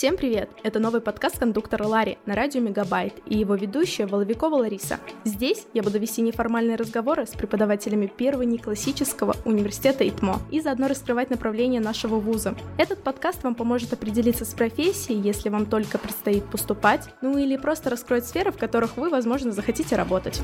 Всем привет! Это новый подкаст кондуктора Ларри на радио Мегабайт и его ведущая Воловикова Лариса. Здесь я буду вести неформальные разговоры с преподавателями первого неклассического университета ИТМО и заодно раскрывать направление нашего вуза. Этот подкаст вам поможет определиться с профессией, если вам только предстоит поступать, ну или просто раскроет сферы, в которых вы, возможно, захотите работать.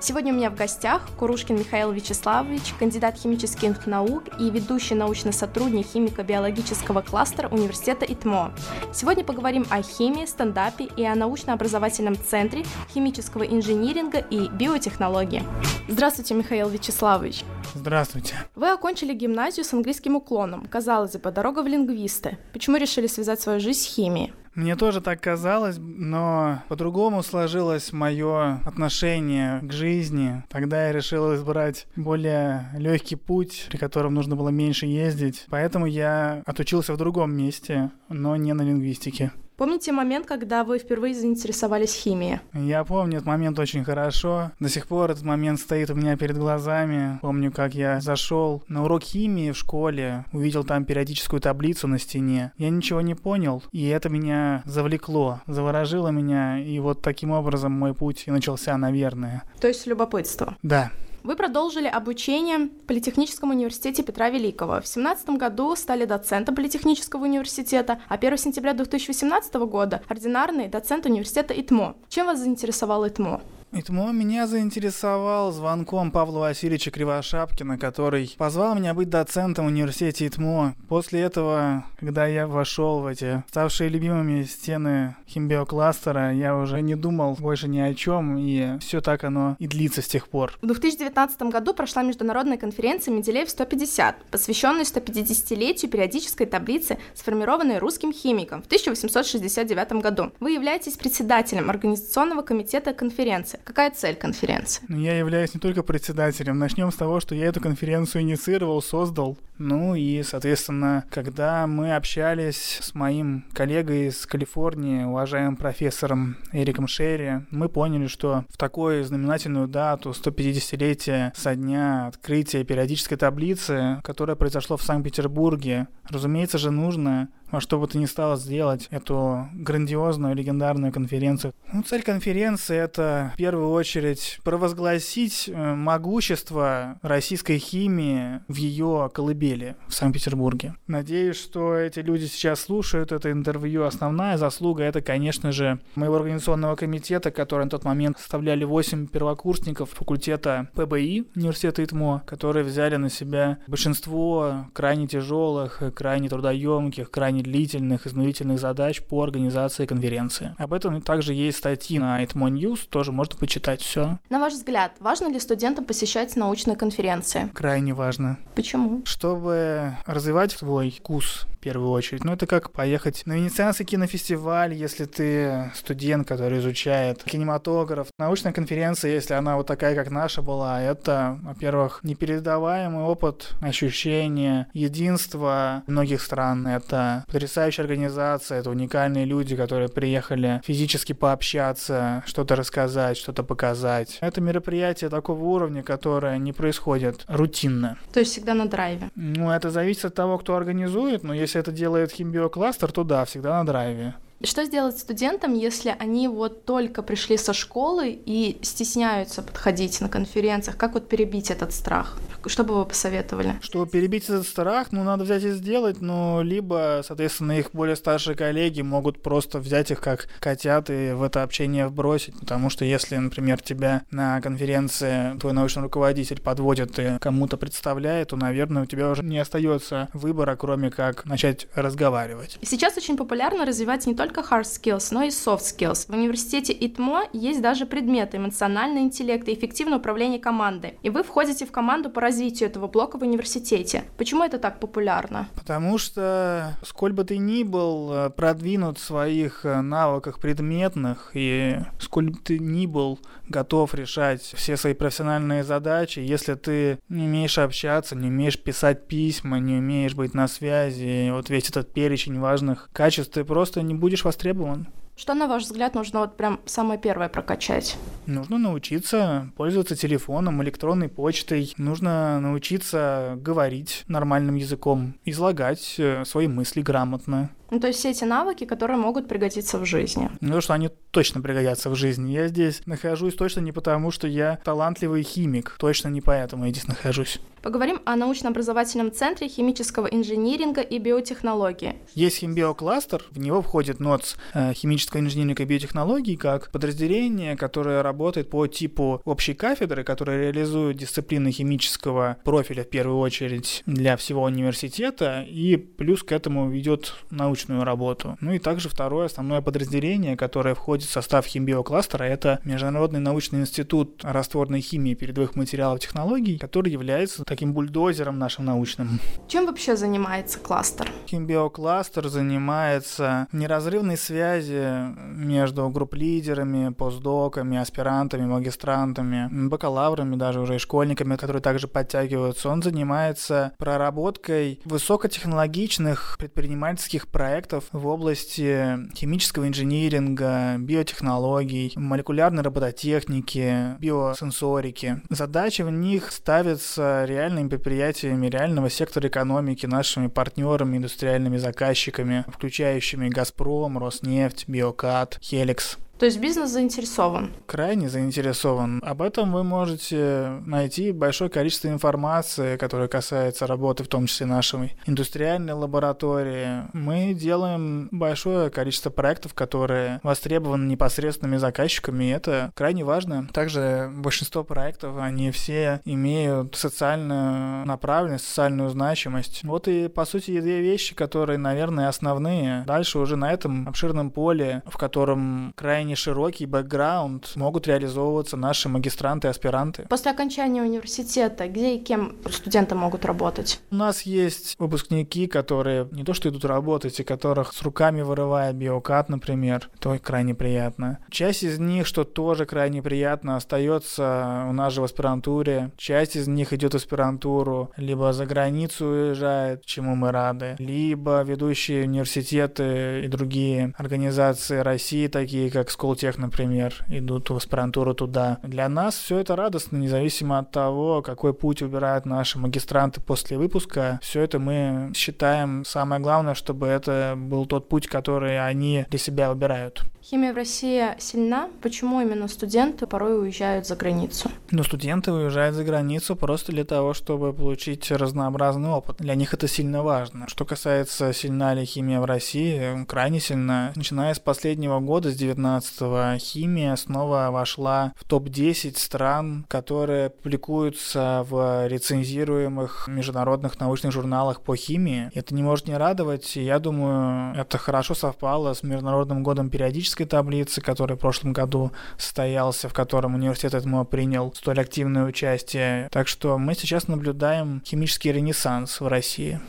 Сегодня у меня в гостях Курушкин Михаил Вячеславович, кандидат химических наук и ведущий научный сотрудник химико-биологического кластера университета ИТМО. Сегодня поговорим о химии, стендапе и о научно-образовательном центре химического инжиниринга и биотехнологии. Здравствуйте, Михаил Вячеславович. Здравствуйте. Вы окончили гимназию с английским уклоном. Казалось бы, дорога в лингвисты. Почему решили связать свою жизнь с химией? Мне тоже так казалось, но по-другому сложилось мое отношение к жизни. Тогда я решил избрать более легкий путь, при котором нужно было меньше ездить. Поэтому я отучился в другом месте, но не на лингвистике. Помните момент, когда вы впервые заинтересовались химией? Я помню этот момент очень хорошо. До сих пор этот момент стоит у меня перед глазами. Помню, как я зашел на урок химии в школе, увидел там периодическую таблицу на стене. Я ничего не понял, и это меня завлекло, заворожило меня, и вот таким образом мой путь и начался, наверное. То есть любопытство? Да. Вы продолжили обучение в Политехническом университете Петра Великого. В 2017 году стали доцентом Политехнического университета, а 1 сентября 2018 года – ординарный доцент университета ИТМО. Чем вас заинтересовал ИТМО? Итмо меня заинтересовал звонком Павла Васильевича Кривошапкина, который позвал меня быть доцентом в университете ИТМО. После этого, когда я вошел в эти ставшие любимыми стены химбиокластера, я уже не думал больше ни о чем, и все так оно и длится с тех пор. В 2019 году прошла международная конференция Менделеев 150, посвященная 150-летию периодической таблицы, сформированной русским химиком в 1869 году. Вы являетесь председателем организационного комитета конференции. Какая цель конференции? Ну, я являюсь не только председателем. Начнем с того, что я эту конференцию инициировал, создал. Ну и, соответственно, когда мы общались с моим коллегой из Калифорнии, уважаемым профессором Эриком Шерри, мы поняли, что в такую знаменательную дату, 150-летие со дня открытия периодической таблицы, которая произошло в Санкт-Петербурге, разумеется же, нужно во что бы то ни стало сделать эту грандиозную легендарную конференцию. Ну, цель конференции — это в первую очередь провозгласить э, могущество российской химии в ее колыбели в Санкт-Петербурге. Надеюсь, что эти люди сейчас слушают это интервью. Основная заслуга — это, конечно же, моего организационного комитета, который на тот момент составляли 8 первокурсников факультета ПБИ университета ИТМО, которые взяли на себя большинство крайне тяжелых, крайне трудоемких, крайне длительных, изнурительных задач по организации конференции. Об этом также есть статьи на Itmo News, тоже можно почитать все. На ваш взгляд, важно ли студентам посещать научные конференции? Крайне важно. Почему? Чтобы развивать свой вкус в первую очередь. Ну, это как поехать на Венецианский кинофестиваль, если ты студент, который изучает кинематограф. Научная конференция, если она вот такая, как наша была, это, во-первых, непередаваемый опыт, ощущение единства многих стран. Это потрясающая организация, это уникальные люди, которые приехали физически пообщаться, что-то рассказать, что-то показать. Это мероприятие такого уровня, которое не происходит рутинно. То есть всегда на драйве? Ну, это зависит от того, кто организует, но если это делает химбиокластер, то да, всегда на драйве. Что сделать студентам, если они вот только пришли со школы и стесняются подходить на конференциях? Как вот перебить этот страх? Что бы вы посоветовали? Чтобы перебить этот страх, ну, надо взять и сделать, ну, либо, соответственно, их более старшие коллеги могут просто взять их как котят и в это общение вбросить, потому что если, например, тебя на конференции твой научный руководитель подводит и кому-то представляет, то, наверное, у тебя уже не остается выбора, кроме как начать разговаривать. Сейчас очень популярно развивать не только только hard skills, но и soft skills. В университете ИТМО есть даже предметы эмоциональный интеллект и эффективное управление командой. И вы входите в команду по развитию этого блока в университете. Почему это так популярно? Потому что, сколь бы ты ни был э, продвинут в своих э, навыках предметных, и сколь бы ты ни был готов решать все свои профессиональные задачи, если ты не умеешь общаться, не умеешь писать письма, не умеешь быть на связи, вот весь этот перечень важных качеств, ты просто не будешь churrascaria é bom. Né? Что, на ваш взгляд, нужно вот прям самое первое прокачать? Нужно научиться пользоваться телефоном, электронной почтой. Нужно научиться говорить нормальным языком, излагать э, свои мысли грамотно. Ну, то есть все эти навыки, которые могут пригодиться в жизни. Ну, что они точно пригодятся в жизни. Я здесь нахожусь точно не потому, что я талантливый химик. Точно не поэтому я здесь нахожусь. Поговорим о научно-образовательном центре химического инжиниринга и биотехнологии. Есть химбиокластер, в него входит НОЦ э, химического инжиниринга и биотехнологий как подразделение, которое работает по типу общей кафедры, которая реализует дисциплины химического профиля в первую очередь для всего университета, и плюс к этому ведет научную работу. Ну и также второе основное подразделение, которое входит в состав химбиокластера, это Международный научный институт растворной химии передовых материалов и технологий, который является таким бульдозером нашим научным. Чем вообще занимается кластер? Химбиокластер занимается неразрывной связи между групп-лидерами, постдоками, аспирантами, магистрантами, бакалаврами, даже уже и школьниками, которые также подтягиваются. Он занимается проработкой высокотехнологичных предпринимательских проектов в области химического инжиниринга, биотехнологий, молекулярной робототехники, биосенсорики. Задачи в них ставятся реальными предприятиями реального сектора экономики, нашими партнерами, индустриальными заказчиками, включающими «Газпром», «Роснефть», «Биокат», «Хеликс». То есть бизнес заинтересован? Крайне заинтересован. Об этом вы можете найти большое количество информации, которая касается работы, в том числе нашей индустриальной лаборатории. Мы делаем большое количество проектов, которые востребованы непосредственными заказчиками, и это крайне важно. Также большинство проектов, они все имеют социальную направленность, социальную значимость. Вот и, по сути, две вещи, которые, наверное, основные. Дальше уже на этом обширном поле, в котором крайне крайне широкий бэкграунд могут реализовываться наши магистранты и аспиранты. После окончания университета где и кем студенты могут работать? У нас есть выпускники, которые не то что идут работать, и которых с руками вырывает биокат, например. Это крайне приятно. Часть из них, что тоже крайне приятно, остается у нас же в аспирантуре. Часть из них идет в аспирантуру, либо за границу уезжает, чему мы рады, либо ведущие университеты и другие организации России, такие как Сколтех, например, идут в аспирантуру туда. Для нас все это радостно, независимо от того, какой путь выбирают наши магистранты после выпуска. Все это мы считаем самое главное, чтобы это был тот путь, который они для себя выбирают. Химия в России сильна. Почему именно студенты порой уезжают за границу? Ну, студенты уезжают за границу просто для того, чтобы получить разнообразный опыт. Для них это сильно важно. Что касается, сильна ли химия в России, крайне сильна. Начиная с последнего года, с 19-го, химия снова вошла в топ-10 стран, которые публикуются в рецензируемых международных научных журналах по химии. Это не может не радовать, я думаю, это хорошо совпало с Международным годом периодически статистической таблицы, который в прошлом году состоялся, в котором университет ЭТМО принял столь активное участие. Так что мы сейчас наблюдаем химический ренессанс в России.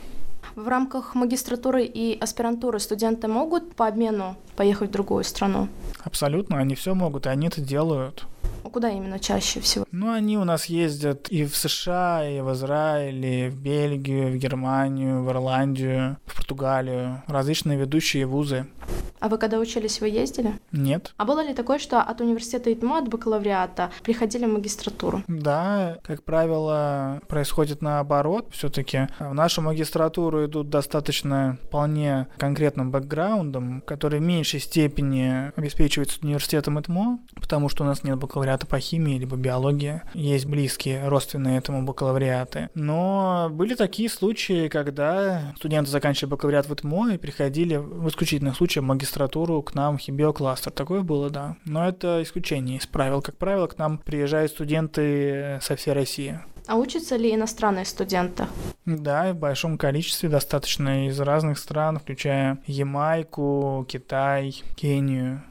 В рамках магистратуры и аспирантуры студенты могут по обмену поехать в другую страну? Абсолютно, они все могут, и они это делают. Куда именно чаще всего? Ну, они у нас ездят и в США, и в Израиль, и в Бельгию, в Германию, в Ирландию, в Португалию. Различные ведущие вузы. А вы когда учились, вы ездили? Нет. А было ли такое, что от университета ИТМО, от бакалавриата, приходили в магистратуру? Да, как правило, происходит наоборот. все таки в нашу магистратуру идут достаточно вполне конкретным бэкграундом, который в меньшей степени обеспечивается университетом ИТМО, потому что у нас нет бакалавриата по химии либо биологии. Есть близкие родственные этому бакалавриаты. Но были такие случаи, когда студенты заканчивали бакалавриат в ИТМО и приходили в исключительных случаях в магистратуру к нам в химбиокластер. Такое было, да. Но это исключение из правил. Как правило, к нам приезжают студенты со всей России. А учатся ли иностранные студенты? Да, в большом количестве, достаточно из разных стран, включая Ямайку, Китай, Кению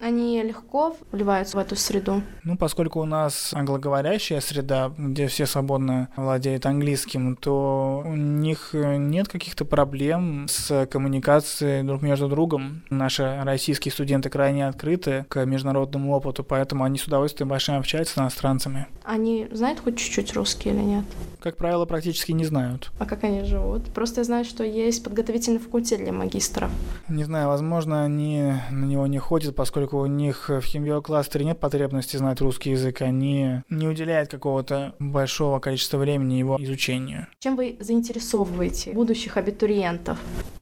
они легко вливаются в эту среду? Ну, поскольку у нас англоговорящая среда, где все свободно владеют английским, то у них нет каких-то проблем с коммуникацией друг между другом. Наши российские студенты крайне открыты к международному опыту, поэтому они с удовольствием большим общаются с иностранцами. Они знают хоть чуть-чуть русский или нет? Как правило, практически не знают. А как они живут? Просто я знаю, что есть подготовительный факультет для магистров. Не знаю, возможно, они на него не ходят, поскольку поскольку у них в химиокластере нет потребности знать русский язык, они не уделяют какого-то большого количества времени его изучению. Чем вы заинтересовываете будущих абитуриентов?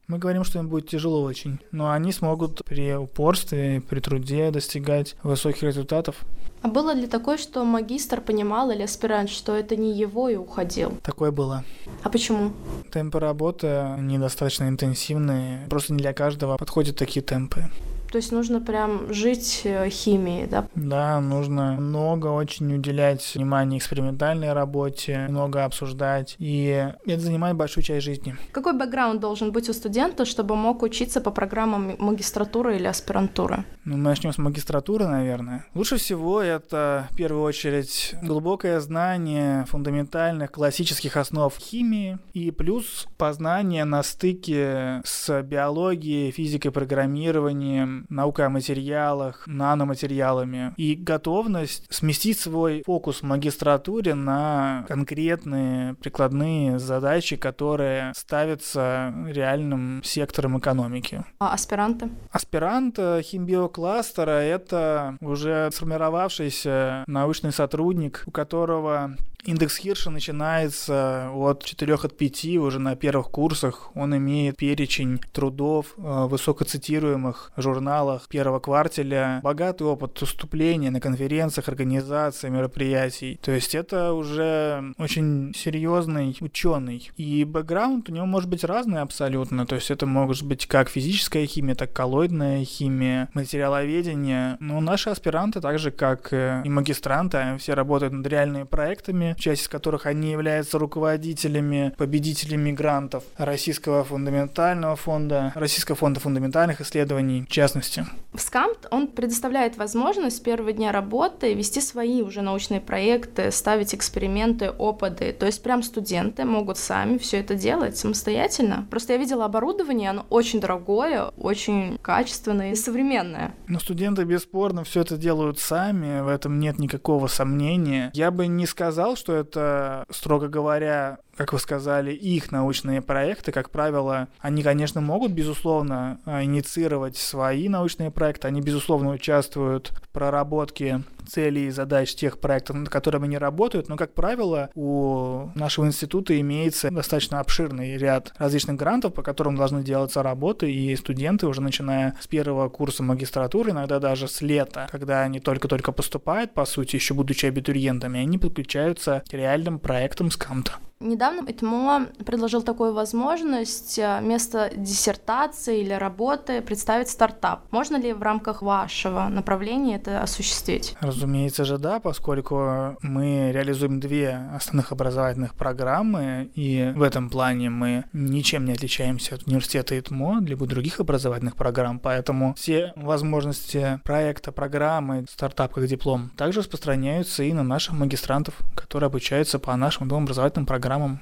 Мы говорим, что им будет тяжело очень, но они смогут при упорстве, при труде достигать высоких результатов. А было ли такое, что магистр понимал или аспирант, что это не его и уходил? Такое было. А почему? Темпы работы недостаточно интенсивные. Просто не для каждого подходят такие темпы. То есть нужно прям жить э, химией, да? Да, нужно много очень уделять внимания экспериментальной работе, много обсуждать, и это занимает большую часть жизни. Какой бэкграунд должен быть у студента, чтобы мог учиться по программам магистратуры или аспирантуры? Ну, мы начнем с магистратуры, наверное. Лучше всего это, в первую очередь, глубокое знание фундаментальных классических основ химии и плюс познание на стыке с биологией, физикой, программированием, наукой о материалах, наноматериалами и готовность сместить свой фокус в магистратуре на конкретные прикладные задачи, которые ставятся реальным сектором экономики. А аспиранты? Аспирант химбиокластера — это уже сформировавшийся научный сотрудник, у которого Индекс Хирша начинается от 4 от 5 уже на первых курсах. Он имеет перечень трудов в высокоцитируемых журналах первого квартеля, богатый опыт выступления на конференциях, организациях, мероприятий. То есть это уже очень серьезный ученый. И бэкграунд у него может быть разный абсолютно. То есть это может быть как физическая химия, так и коллоидная химия, материаловедение. Но наши аспиранты, так же как и магистранты, все работают над реальными проектами, часть из которых они являются руководителями, победителями грантов Российского фундаментального фонда, Российского фонда фундаментальных исследований в частности. СКАМТ он предоставляет возможность с первого дня работы вести свои уже научные проекты, ставить эксперименты, опыты. То есть прям студенты могут сами все это делать самостоятельно. Просто я видела оборудование, оно очень дорогое, очень качественное и современное. Но студенты бесспорно все это делают сами, в этом нет никакого сомнения. Я бы не сказал, что это, строго говоря, как вы сказали, их научные проекты, как правило, они, конечно, могут, безусловно, а, инициировать свои научные проекты, они, безусловно, участвуют в проработке целей и задач тех проектов, над которыми они работают, но, как правило, у нашего института имеется достаточно обширный ряд различных грантов, по которым должны делаться работы, и студенты уже начиная с первого курса магистратуры, иногда даже с лета, когда они только-только поступают, по сути, еще будучи абитуриентами, они подключаются к реальным проектам с КАМТа. Недавно ИТМО предложил такую возможность э, вместо диссертации или работы представить стартап. Можно ли в рамках вашего направления это осуществить? Разумеется же да, поскольку мы реализуем две основных образовательных программы, и в этом плане мы ничем не отличаемся от университета ИТМО, либо других образовательных программ, поэтому все возможности проекта, программы, стартап как диплом также распространяются и на наших магистрантов, которые обучаются по нашим двум образовательным программам программам.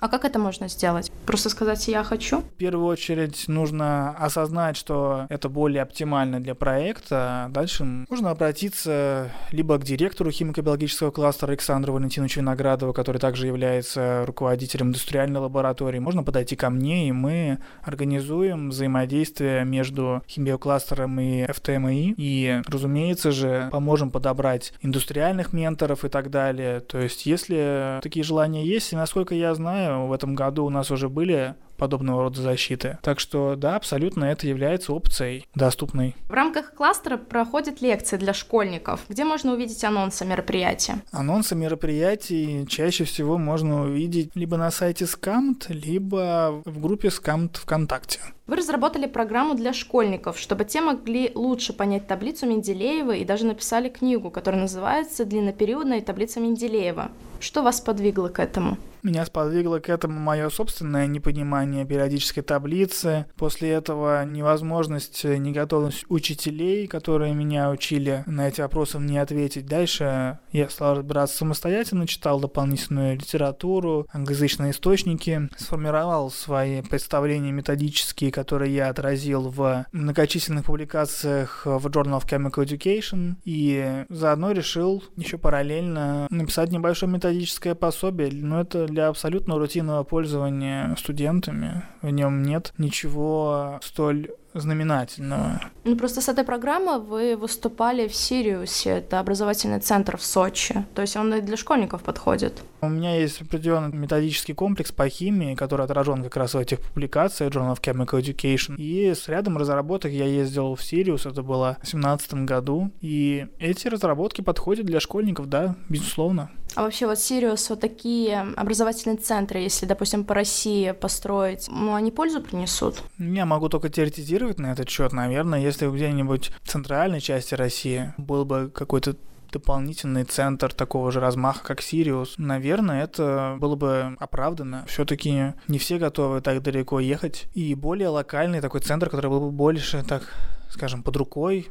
А как это можно сделать? Просто сказать «я хочу»? В первую очередь нужно осознать, что это более оптимально для проекта. Дальше можно обратиться либо к директору химико-биологического кластера Александру Валентиновичу Виноградову, который также является руководителем индустриальной лаборатории. Можно подойти ко мне, и мы организуем взаимодействие между химиокластером и ФТМИ. И, разумеется же, поможем подобрать индустриальных менторов и так далее. То есть, если такие желания есть, и насколько я знаю, в этом году у нас уже были подобного рода защиты. Так что да, абсолютно это является опцией доступной. В рамках кластера проходят лекции для школьников. Где можно увидеть анонсы мероприятия? Анонсы мероприятий чаще всего можно увидеть либо на сайте Scamт, либо в группе Scamт ВКонтакте. Вы разработали программу для школьников, чтобы те могли лучше понять таблицу Менделеева и даже написали книгу, которая называется «Длиннопериодная таблица Менделеева». Что вас подвигло к этому? Меня сподвигло к этому мое собственное непонимание периодической таблицы. После этого невозможность, э, неготовность учителей, которые меня учили на эти вопросы мне ответить. Дальше я стал разбираться самостоятельно, читал дополнительную литературу, англоязычные источники, сформировал свои представления методические, которые я отразил в многочисленных публикациях в Journal of Chemical Education и заодно решил еще параллельно написать небольшое методическое пособие, но это для абсолютно рутинного пользования студентами. В нем нет ничего столь знаменательного. Ну, просто с этой программы вы выступали в Сириусе, это образовательный центр в Сочи. То есть он и для школьников подходит. У меня есть определенный методический комплекс по химии, который отражен как раз в этих публикациях Journal of Chemical Education. И с рядом разработок я ездил в Сириус, это было в 2017 году. И эти разработки подходят для школьников, да, безусловно. А вообще вот Сириус, вот такие образовательные центры, если, допустим, по России построить, ну, они пользу принесут? Я могу только теоретизировать на этот счет. Наверное, если где-нибудь в центральной части России был бы какой-то дополнительный центр такого же размаха, как Сириус, наверное, это было бы оправдано. Все-таки не все готовы так далеко ехать. И более локальный такой центр, который был бы больше, так скажем, под рукой,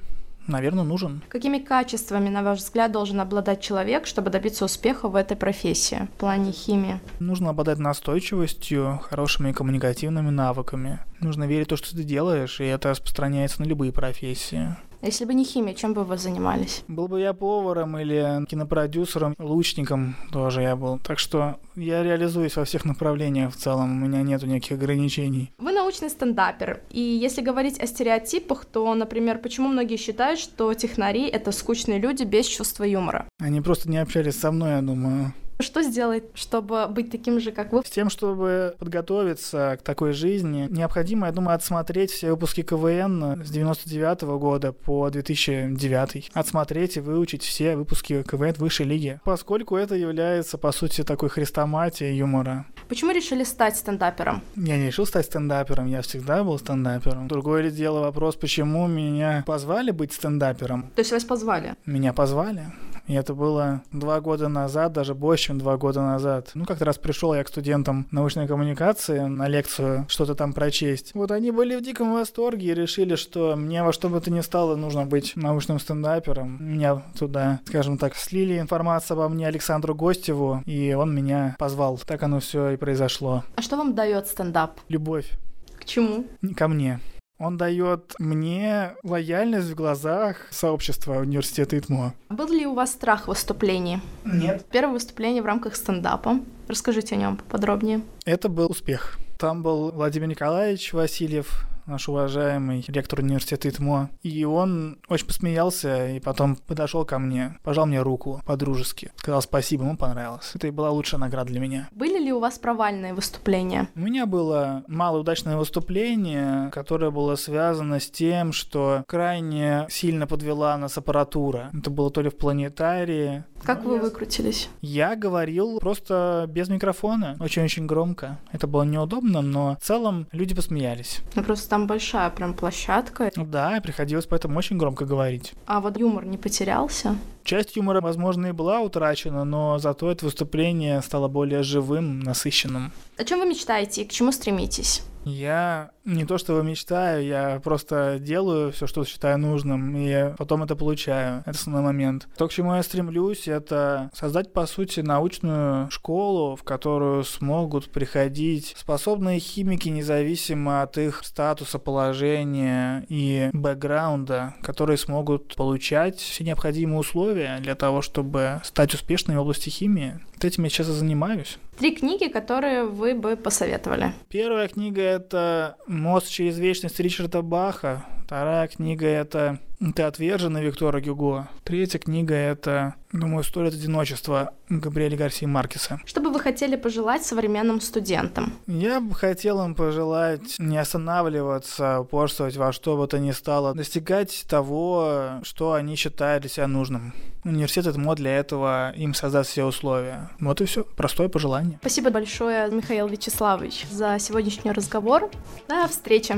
наверное, нужен. Какими качествами, на ваш взгляд, должен обладать человек, чтобы добиться успеха в этой профессии в плане химии? Нужно обладать настойчивостью, хорошими коммуникативными навыками. Нужно верить в то, что ты делаешь, и это распространяется на любые профессии. Если бы не химия, чем бы вы занимались? Был бы я поваром или кинопродюсером, лучником тоже я был. Так что я реализуюсь во всех направлениях в целом, у меня нету никаких ограничений. Вы научный стендапер, и если говорить о стереотипах, то, например, почему многие считают, что технари — это скучные люди без чувства юмора? Они просто не общались со мной, я думаю. Что сделать, чтобы быть таким же, как вы? С тем, чтобы подготовиться к такой жизни, необходимо, я думаю, отсмотреть все выпуски КВН с 99 -го года по 2009. Отсмотреть и выучить все выпуски КВН высшей лиги, поскольку это является, по сути, такой хрестоматией юмора. Почему решили стать стендапером? Я не решил стать стендапером, я всегда был стендапером. Другое ли дело вопрос, почему меня позвали быть стендапером? То есть вас позвали? Меня позвали. И это было два года назад, даже больше, чем два года назад. Ну, как-то раз пришел я к студентам научной коммуникации на лекцию что-то там прочесть. Вот они были в диком восторге и решили, что мне во что бы то ни стало нужно быть научным стендапером. Меня туда, скажем так, слили информацию обо мне Александру Гостеву, и он меня позвал. Так оно все и произошло. А что вам дает стендап? Любовь. К чему? Ко мне. Он дает мне лояльность в глазах сообщества университета ИТМО. Был ли у вас страх выступлений? Нет. Первое выступление в рамках стендапа. Расскажите о нем поподробнее. Это был успех. Там был Владимир Николаевич Васильев, наш уважаемый ректор университета ИТМО. И он очень посмеялся и потом подошел ко мне, пожал мне руку по-дружески. Сказал спасибо, ему понравилось. Это и была лучшая награда для меня. Были ли у вас провальные выступления? У меня было малоудачное выступление, которое было связано с тем, что крайне сильно подвела нас аппаратура. Это было то ли в планетарии, как вы выкрутились? Я говорил просто без микрофона, очень-очень громко. Это было неудобно, но в целом люди посмеялись. Ну просто там большая прям площадка. Ну да, приходилось поэтому очень громко говорить. А вот юмор не потерялся? Часть юмора, возможно, и была утрачена, но зато это выступление стало более живым, насыщенным. О чем вы мечтаете и к чему стремитесь? Я не то что мечтаю, я просто делаю все, что считаю нужным, и потом это получаю. Это основной момент. То, к чему я стремлюсь, это создать, по сути, научную школу, в которую смогут приходить способные химики, независимо от их статуса, положения и бэкграунда, которые смогут получать все необходимые условия для того, чтобы стать успешными в области химии. Вот этим я сейчас и занимаюсь. Три книги, которые вы бы посоветовали. Первая книга — это «Мост через вечность» Ричарда Баха. Вторая книга — это «Ты отверженный» Виктора Гюго. Третья книга — это, думаю, «История одиночества» Габриэля Гарсии Маркеса. Что бы вы хотели пожелать современным студентам? Я бы хотел им пожелать не останавливаться, упорствовать во что бы то ни стало, достигать того, что они считают для себя нужным. Университет ЭТМО для этого им создаст все условия. Вот и все. Простое пожелание. Спасибо большое, Михаил Вячеславович, за сегодняшний разговор. До встречи.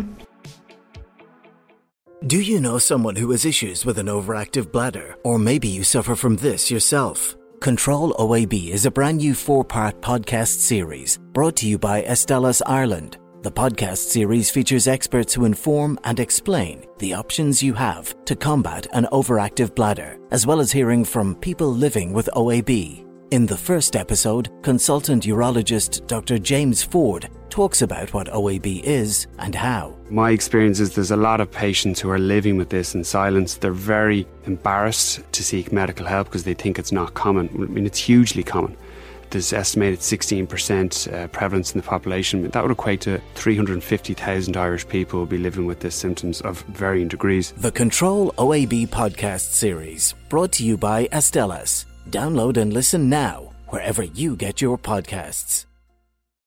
Do you know someone who has issues with an overactive bladder? Or maybe you suffer from this yourself? Control OAB is a brand new four part podcast series brought to you by Estelas Ireland. The podcast series features experts who inform and explain the options you have to combat an overactive bladder, as well as hearing from people living with OAB. In the first episode, consultant urologist Dr. James Ford talks about what OAB is and how. My experience is there's a lot of patients who are living with this in silence. They're very embarrassed to seek medical help because they think it's not common. I mean, it's hugely common. there's estimated 16% uh, prevalence in the population. That would equate to 350,000 Irish people will be living with this symptoms of varying degrees. The Control OAB podcast series, brought to you by Astellas. Download and listen now wherever you get your podcasts.